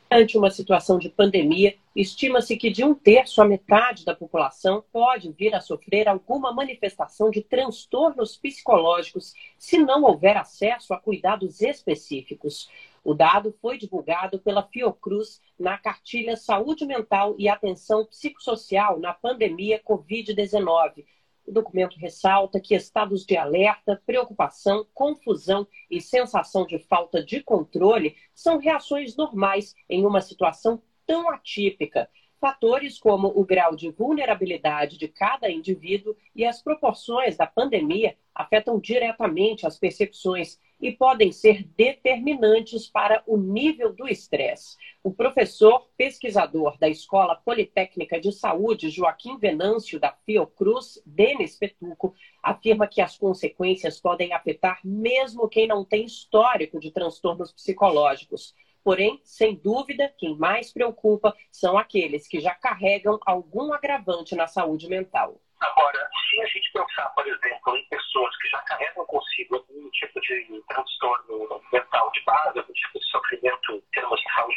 Speaker 6: Durante uma situação de pandemia, estima-se que de um terço a metade da população pode vir a sofrer alguma manifestação de transtornos psicológicos se não houver acesso a cuidados específicos. O dado foi divulgado pela Fiocruz na cartilha Saúde Mental e Atenção Psicossocial na pandemia Covid-19 o documento ressalta que estados de alerta, preocupação, confusão e sensação de falta de controle são reações normais em uma situação tão atípica. Fatores como o grau de vulnerabilidade de cada indivíduo e as proporções da pandemia afetam diretamente as percepções e podem ser determinantes para o nível do estresse. O professor pesquisador da Escola Politécnica de Saúde, Joaquim Venâncio, da Fiocruz, Denis Petuco, afirma que as consequências podem afetar mesmo quem não tem histórico de transtornos psicológicos. Porém, sem dúvida, quem mais preocupa são aqueles que já carregam algum agravante na saúde mental.
Speaker 7: Agora, se a gente pensar, por exemplo, em pessoas que já carregam consigo algum tipo de transtorno mental de base, algum tipo de sofrimento em termos de saúde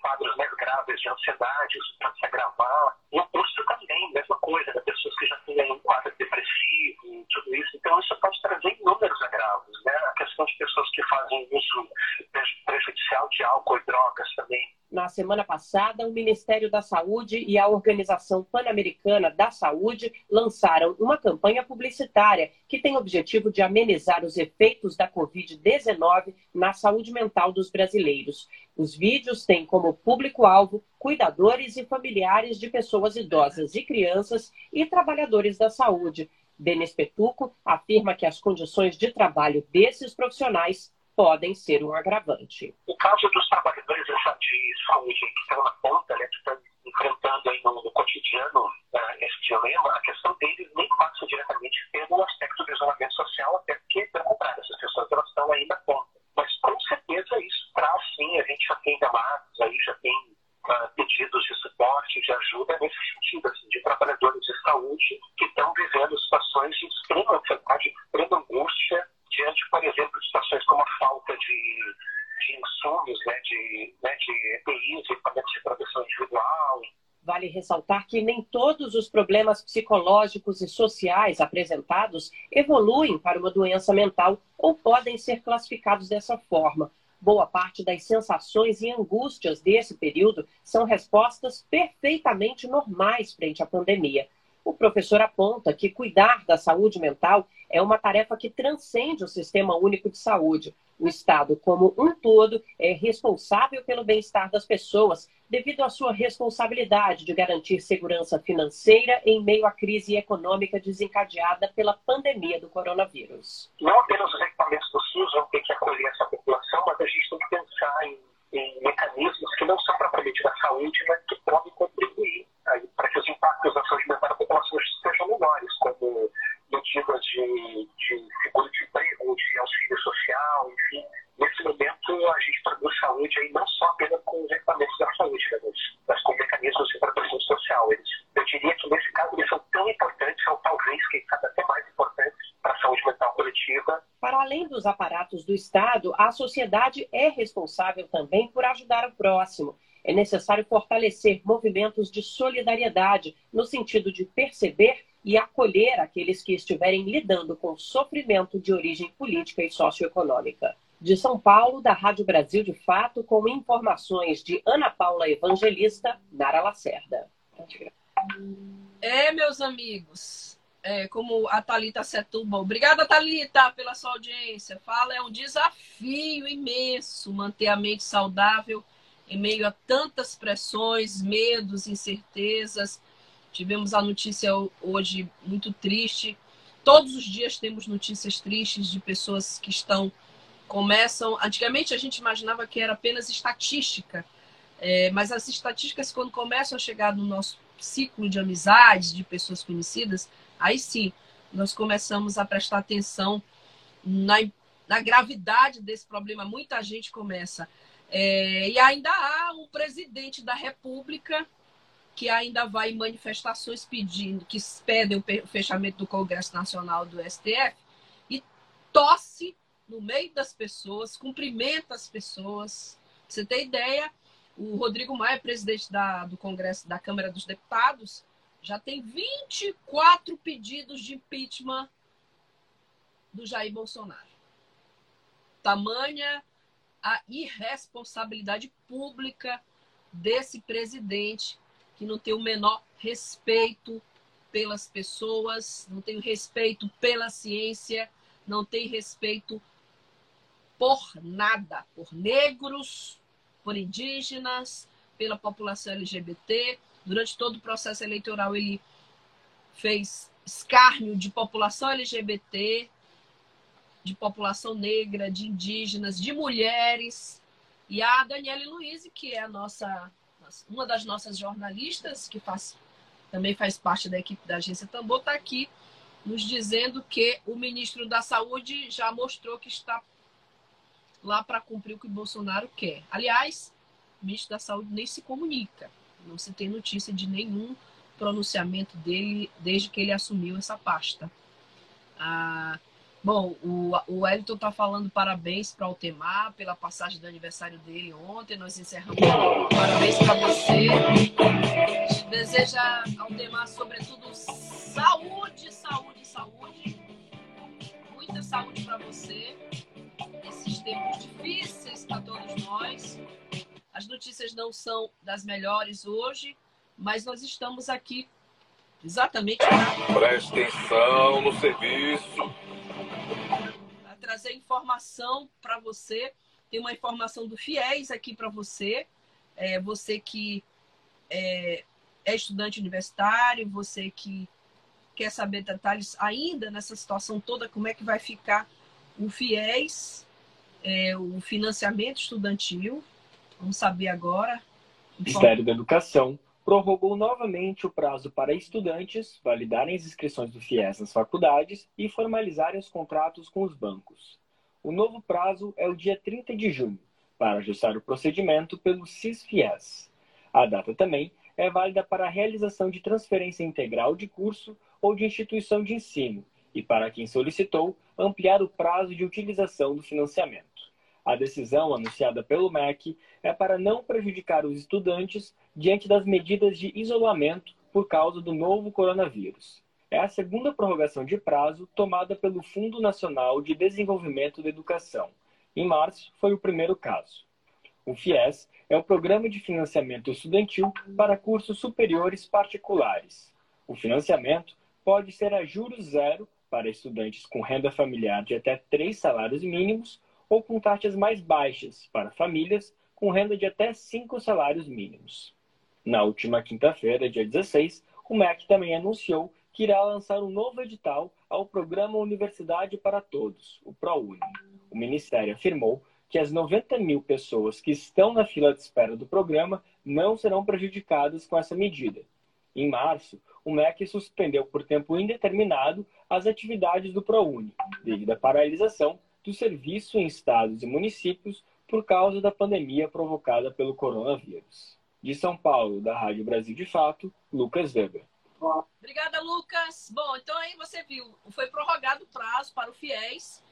Speaker 7: quadros mais graves de ansiedade, isso pode se agravar. E o curso também, mesma coisa, né? pessoas que já têm um quadro depressivo, tudo isso. Então, isso pode trazer inúmeros agravos. Né? A questão de pessoas que fazem uso prejudicial de álcool e drogas também
Speaker 6: na semana passada, o Ministério da Saúde e a Organização Pan-Americana da Saúde lançaram uma campanha publicitária que tem o objetivo de amenizar os efeitos da Covid-19 na saúde mental dos brasileiros. Os vídeos têm como público-alvo cuidadores e familiares de pessoas idosas e crianças e trabalhadores da saúde. Denis Petuco afirma que as condições de trabalho desses profissionais podem ser um agravante.
Speaker 7: O caso dos trabalhadores de saúde que estão na ponta, né, que estão enfrentando aí no, no cotidiano uh, esse dilema, a questão deles nem passa diretamente pelo aspecto do isolamento social, até
Speaker 8: porque, é pelo contrário, essas pessoas elas estão aí na ponta. Mas com certeza isso traz sim, a gente já tem damados, aí já tem uh, pedidos de suporte, de ajuda nesse sentido, assim, de trabalhadores de saúde que estão vivendo
Speaker 7: situações de extrema ansiedade, de extrema angústia, diante, por exemplo, de situações como a falta de, de insumos, né, de, né, de EPIs, equipamentos de proteção individual,
Speaker 6: Vale ressaltar que nem todos os problemas psicológicos e sociais apresentados evoluem para uma doença mental ou podem ser classificados dessa forma. Boa parte das sensações e angústias desse período são respostas perfeitamente normais frente à pandemia. O professor aponta que cuidar da saúde mental é uma tarefa que transcende o Sistema Único de Saúde. O Estado, como um todo, é responsável pelo bem-estar das pessoas, devido à sua responsabilidade de garantir segurança financeira em meio à crise econômica desencadeada pela pandemia do coronavírus.
Speaker 7: Não apenas os equipamentos do SUS vão ter que acolher essa população, mas a gente tem que pensar em, em mecanismos que não são propriamente da saúde, mas que podem contribuir para que os impactos da saúde mental da população sejam menores, como medidas de, de seguro de emprego, de auxílio social, enfim. Nesse momento, a gente produz saúde aí não só apenas com os equipamentos da saúde, né, mas com mecanismos de proteção social. Eles, eu diria que, nesse caso, eles são tão importantes, são talvez, quem sabe, até mais importantes para a saúde mental coletiva.
Speaker 6: Para além dos aparatos do Estado, a sociedade é responsável também por ajudar o próximo. É necessário fortalecer movimentos de solidariedade, no sentido de perceber e acolher aqueles que estiverem lidando com sofrimento de origem política e socioeconômica. De São Paulo, da Rádio Brasil de Fato, com informações de Ana Paula Evangelista, Nara Lacerda.
Speaker 3: É, meus amigos, é, como a Thalita Setuba. Obrigada, Thalita, pela sua audiência. Fala, é um desafio imenso manter a mente saudável em meio a tantas pressões, medos, incertezas Tivemos a notícia hoje muito triste. Todos os dias temos notícias tristes de pessoas que estão começam. Antigamente a gente imaginava que era apenas estatística, é, mas as estatísticas quando começam a chegar no nosso ciclo de amizades, de pessoas conhecidas, aí sim nós começamos a prestar atenção na, na gravidade desse problema. Muita gente começa. É, e ainda há um presidente da República que ainda vai em manifestações pedindo, que pedem o fechamento do Congresso Nacional do STF, e tosse no meio das pessoas, cumprimenta as pessoas. Você tem ideia? O Rodrigo Maia, presidente da, do Congresso da Câmara dos Deputados, já tem 24 pedidos de impeachment do Jair Bolsonaro. Tamanha a irresponsabilidade pública desse presidente que não tem o menor respeito pelas pessoas, não tem respeito pela ciência, não tem respeito por nada, por negros, por indígenas, pela população LGBT. Durante todo o processo eleitoral, ele fez escárnio de população LGBT, de população negra, de indígenas, de mulheres. E a Daniele Luiz, que é a nossa uma das nossas jornalistas, que faz, também faz parte da equipe da agência Tambor, está aqui nos dizendo que o ministro da Saúde já mostrou que está lá para cumprir o que Bolsonaro quer. Aliás, o ministro da Saúde nem se comunica, não se tem notícia de nenhum pronunciamento dele desde que ele assumiu essa pasta. Ah, Bom, o, o Wellington está falando parabéns para o Altemar pela passagem do aniversário dele ontem. Nós encerramos. Parabéns para você. Deseja, Altemar, sobretudo, saúde, saúde, saúde. Muita saúde para você. Esses tempos difíceis para todos nós. As notícias não são das melhores hoje, mas nós estamos aqui exatamente para.
Speaker 4: Preste atenção no serviço
Speaker 3: trazer informação para você. Tem uma informação do FIES aqui para você. É, você que é, é, estudante universitário, você que quer saber detalhes ainda nessa situação toda, como é que vai ficar o FIES, é, o financiamento estudantil. Vamos saber agora.
Speaker 9: Ministério da Educação prorrogou novamente o prazo para estudantes validarem as inscrições do FIES nas faculdades e formalizarem os contratos com os bancos. O novo prazo é o dia 30 de junho, para ajustar o procedimento pelo CIS-FIES. A data também é válida para a realização de transferência integral de curso ou de instituição de ensino, e para quem solicitou, ampliar o prazo de utilização do financiamento. A decisão anunciada pelo MEC é para não prejudicar os estudantes diante das medidas de isolamento por causa do novo coronavírus. É a segunda prorrogação de prazo tomada pelo Fundo Nacional de Desenvolvimento da Educação. Em março, foi o primeiro caso. O FIES é o Programa de Financiamento Estudantil para cursos superiores particulares. O financiamento pode ser a juros zero para estudantes com renda familiar de até três salários mínimos ou com taxas mais baixas para famílias com renda de até cinco salários mínimos. Na última quinta-feira, dia 16, o MEC também anunciou que irá lançar um novo edital ao programa Universidade para Todos, o ProUni. O Ministério afirmou que as 90 mil pessoas que estão na fila de espera do programa não serão prejudicadas com essa medida. Em março, o MEC suspendeu por tempo indeterminado as atividades do ProUni, devido à paralisação do serviço em estados e municípios por causa da pandemia provocada pelo coronavírus. De São Paulo, da Rádio Brasil de Fato, Lucas Weber.
Speaker 3: Obrigada, Lucas. Bom, então aí você viu, foi prorrogado o prazo para o FIES.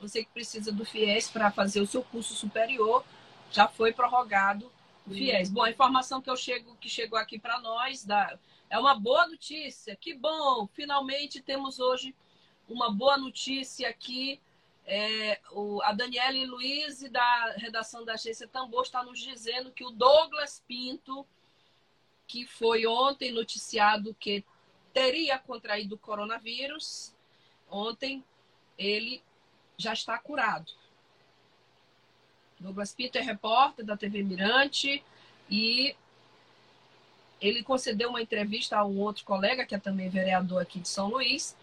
Speaker 3: Você que precisa do FIES para fazer o seu curso superior, já foi prorrogado o FIES. Bom, a informação que eu chego, que chegou aqui para nós da, é uma boa notícia. Que bom! Finalmente temos hoje uma boa notícia aqui. É, o, a Daniela e Luiz, da redação da agência Tambor, está nos dizendo que o Douglas Pinto, que foi ontem noticiado que teria contraído o coronavírus, ontem ele já está curado. Douglas Pinto é repórter da TV Mirante e ele concedeu uma entrevista a um outro colega, que é também vereador aqui de São Luís,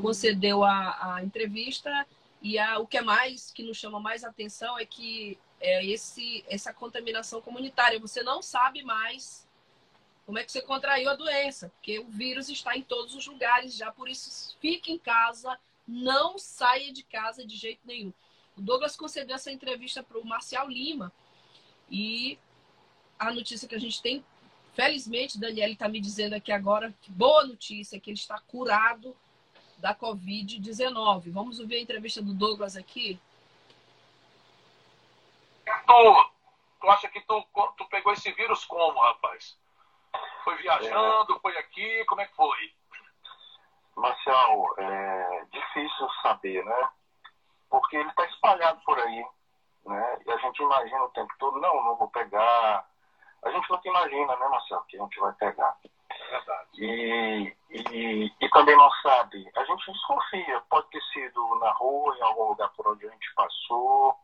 Speaker 3: concedeu a, a entrevista e a, o que é mais, que nos chama mais atenção é que é esse, essa contaminação comunitária. Você não sabe mais como é que você contraiu a doença, porque o vírus está em todos os lugares já, por isso fique em casa, não saia de casa de jeito nenhum. O Douglas concedeu essa entrevista para o Marcial Lima e a notícia que a gente tem Felizmente, Daniele está me dizendo aqui agora que boa notícia, que ele está curado da Covid-19. Vamos ouvir a entrevista do Douglas aqui?
Speaker 10: Tu, tu acha que tu, tu pegou esse vírus como, rapaz? Foi viajando, é... foi aqui, como é que foi?
Speaker 7: Marcial, é difícil saber, né? Porque ele está espalhado por aí, né? E a gente imagina o tempo todo, não, não vou pegar, a gente nunca imagina, né, Marcelo, que a gente vai pegar.
Speaker 10: Verdade.
Speaker 7: E, e, e também não sabe, a gente desconfia, pode ter sido na rua, em algum lugar por onde a gente passou,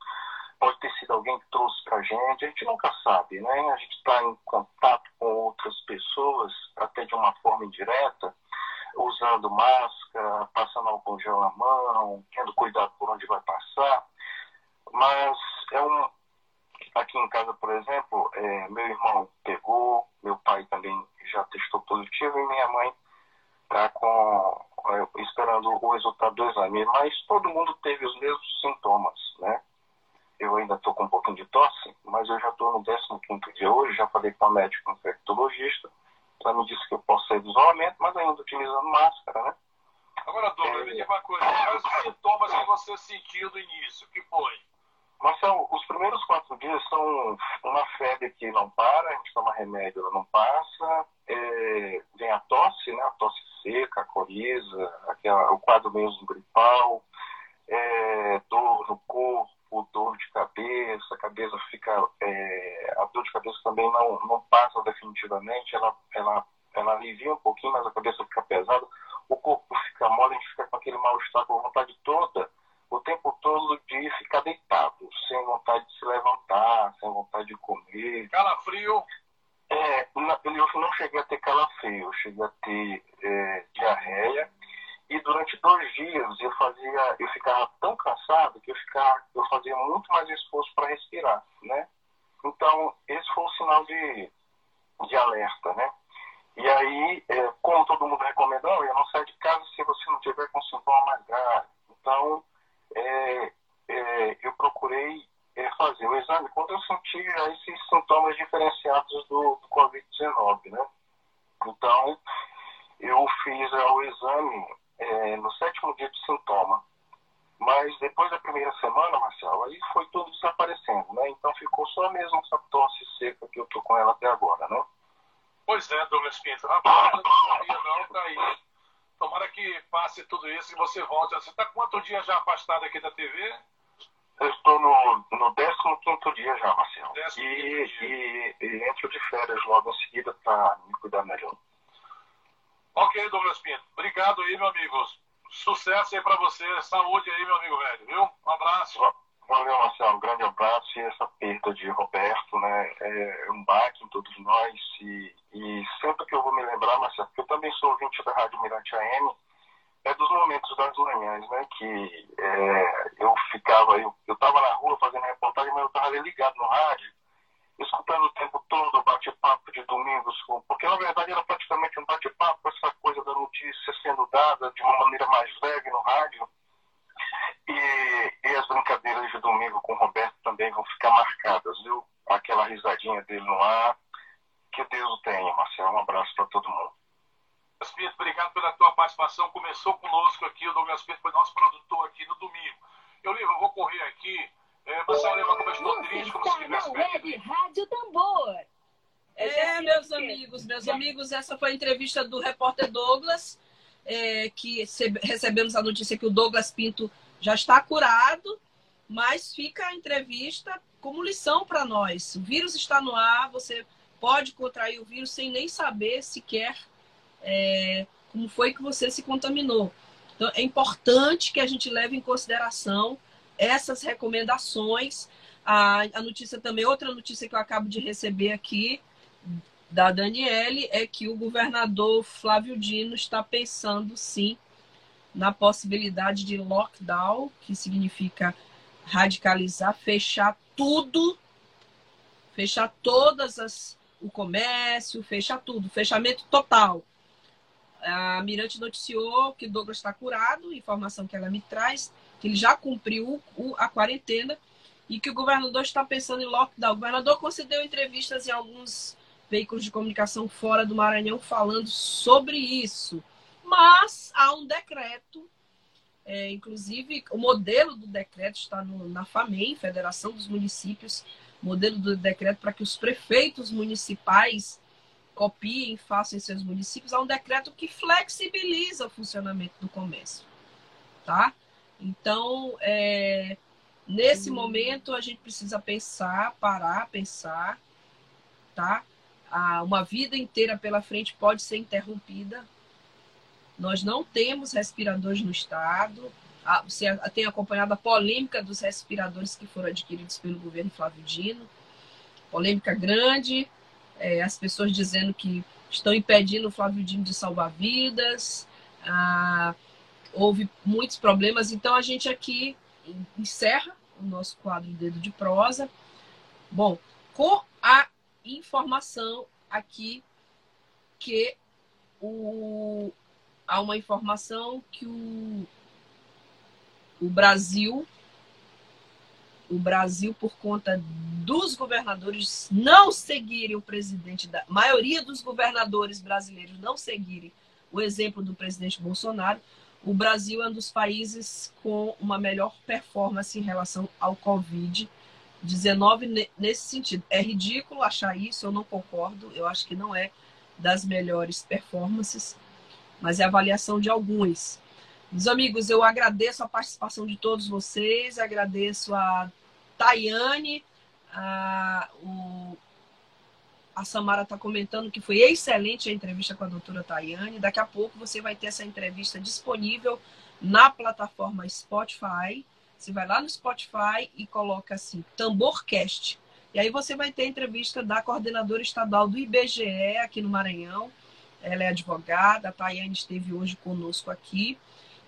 Speaker 7: pode ter sido alguém que trouxe pra gente, a gente nunca sabe, né? A gente está em contato com outras pessoas, até de uma forma indireta, usando máscara, passando álcool gel na mão, tendo cuidado por onde vai passar, mas é um, Aqui em casa, por exemplo, é, meu irmão pegou, meu pai também já testou positivo e minha mãe está com, esperando o resultado do exame. Mas todo mundo teve os mesmos sintomas, né? Eu ainda estou com um pouquinho de tosse, mas eu já estou no 15 dia hoje, já falei com a médica infectologista, ela me disse que eu posso sair do isolamento, mas ainda utilizando máscara, né?
Speaker 10: Agora, Douglas, é... me diga uma coisa, quais os sintomas que você sentiu no início? O que foi?
Speaker 7: Marcelo, os primeiros quatro dias são uma febre que não para, a gente toma remédio, ela não passa, é, vem a tosse, né, a tosse seca, a coriza, aquela, o quadro mesmo gripal, é, dor no corpo, dor de cabeça, a cabeça fica, é, a dor de cabeça também não, não passa definitivamente, ela, ela, ela alivia um pouquinho, mas a cabeça fica pesada, o corpo fica mole, a gente fica com aquele mal-estar, com vontade toda o tempo todo de ficar deitado, sem vontade de se levantar, sem vontade de comer.
Speaker 10: Calafrio?
Speaker 7: É, eu não cheguei a ter calafrio, eu cheguei a ter é, diarreia. E durante dois dias eu fazia, eu ficava tão cansado que eu, ficava, eu fazia muito mais esforço para respirar, né? Então, esse foi um sinal de, de alerta, né? E aí, é, como todo mundo recomendou, eu não saio de casa se você não tiver com sintoma mais grave. Então, é, é, eu procurei é, fazer o exame quando eu senti esses sintomas diferenciados do, do Covid-19, né? Então, eu fiz fiz o exame é, no sétimo dia de sintoma. Mas depois da primeira semana, Marcelo, aí foi tudo desaparecendo, né? Então ficou só mesmo essa tosse seca que eu tô com ela até agora, né?
Speaker 10: Pois é, Douglas Pinto. Rapaz, eu não sabia não, tá aí. Tomara que passe tudo isso e você volte. Você está quantos dias já afastado aqui da TV?
Speaker 7: Eu estou no, no 15 dia já, Marcelo. E,
Speaker 10: dia.
Speaker 7: e, e entro de férias logo em seguida para me cuidar melhor.
Speaker 10: Ok, Douglas Pinto. Obrigado aí, meu amigo. Sucesso aí pra você. Saúde aí, meu amigo velho. Viu? Um abraço.
Speaker 7: Valeu, Marcelo. Um grande abraço. E essa perda de Roberto, né, é um baque em todos nós. E, e sempre que eu vou me lembrar, Marcelo, porque eu também sou ouvinte da Rádio Mirante AM, é dos momentos das manhãs, né, que é, eu ficava, eu, eu tava na rua fazendo reportagem, mas eu tava ali ligado no rádio, escutando o tempo todo o bate-papo de domingos, porque na verdade era praticamente um bate-papo, essa coisa da notícia sendo dada de uma maneira mais leve no rádio.
Speaker 3: Entrevista do repórter Douglas, é, que recebe- recebemos a notícia que o Douglas Pinto já está curado, mas fica a entrevista como lição para nós. O vírus está no ar, você pode contrair o vírus sem nem saber sequer é, como foi que você se contaminou. Então, é importante que a gente leve em consideração essas recomendações. A, a notícia também, outra notícia que eu acabo de receber aqui, da Daniele é que o governador Flávio Dino está pensando sim na possibilidade de lockdown, que significa radicalizar, fechar tudo, fechar todas as o comércio, fechar tudo, fechamento total. A Mirante noticiou que Douglas está curado, informação que ela me traz, que ele já cumpriu a quarentena e que o governador está pensando em lockdown. O governador concedeu entrevistas em alguns veículos de comunicação fora do Maranhão falando sobre isso. Mas há um decreto, é, inclusive o modelo do decreto está no- na FAMEM, Federação dos Municípios, modelo do decreto para que os prefeitos municipais copiem, façam em seus municípios. Há um decreto que flexibiliza o funcionamento do comércio, tá? Então, é, nesse momento, a gente precisa pensar, parar, pensar, tá? Uma vida inteira pela frente pode ser interrompida. Nós não temos respiradores no estado. Você tem acompanhado a polêmica dos respiradores que foram adquiridos pelo governo Flávio Dino. Polêmica grande, é, as pessoas dizendo que estão impedindo o Flávio Dino de salvar vidas. Ah, houve muitos problemas. Então, a gente aqui encerra o nosso quadro Dedo de Prosa. Bom, com a informação aqui que o, há uma informação que o, o Brasil, o Brasil, por conta dos governadores não seguirem o presidente da maioria dos governadores brasileiros não seguirem o exemplo do presidente Bolsonaro, o Brasil é um dos países com uma melhor performance em relação ao Covid-19 nesse sentido. É ridículo achar isso, eu não concordo, eu acho que não é das melhores performances, mas é avaliação de alguns. Meus amigos, eu agradeço a participação de todos vocês, agradeço a Tayane, a, o, a Samara está comentando que foi excelente a entrevista com a doutora Tayane. Daqui a pouco você vai ter essa entrevista disponível na plataforma Spotify. Você vai lá no Spotify e coloca assim, Tamborcast. E aí você vai ter entrevista da coordenadora estadual do IBGE aqui no Maranhão. Ela é advogada, a Tayane esteve hoje conosco aqui.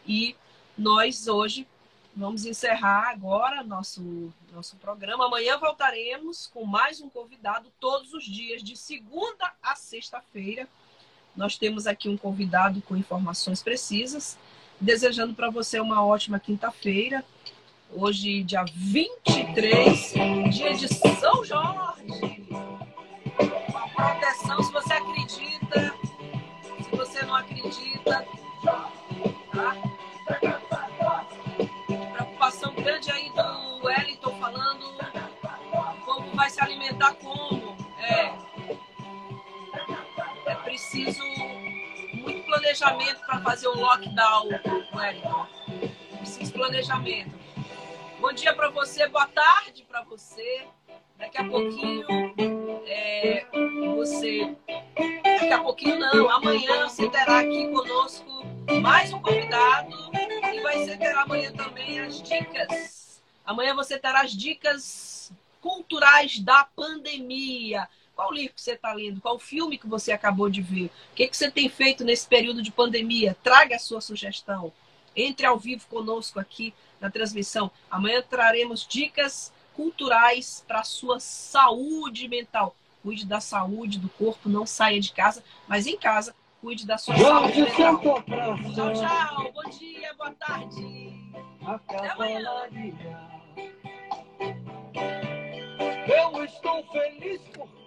Speaker 3: E nós hoje vamos encerrar agora nosso, nosso programa. Amanhã voltaremos com mais um convidado todos os dias, de segunda a sexta-feira. Nós temos aqui um convidado com informações precisas. Desejando para você uma ótima quinta-feira. Hoje, dia 23, dia de São Jorge. Com a proteção, se você acredita, se você não acredita. Tá? Preocupação grande aí do Wellington falando. O povo vai se alimentar como? É. É preciso muito planejamento para fazer o lockdown, Wellington. Preciso planejamento. Bom dia para você, boa tarde para você. Daqui a pouquinho é, você. Daqui a pouquinho não, amanhã você terá aqui conosco mais um convidado e vai ser ter amanhã também as dicas. Amanhã você terá as dicas culturais da pandemia. Qual livro que você está lendo? Qual filme que você acabou de ver? O que, que você tem feito nesse período de pandemia? Traga a sua sugestão. Entre ao vivo conosco aqui na transmissão. Amanhã traremos dicas culturais para a sua saúde mental. Cuide da saúde do corpo, não saia de casa, mas em casa, cuide da sua saúde mental. Tchau, tchau. Bom dia, boa tarde. Até amanhã.
Speaker 1: Eu estou feliz por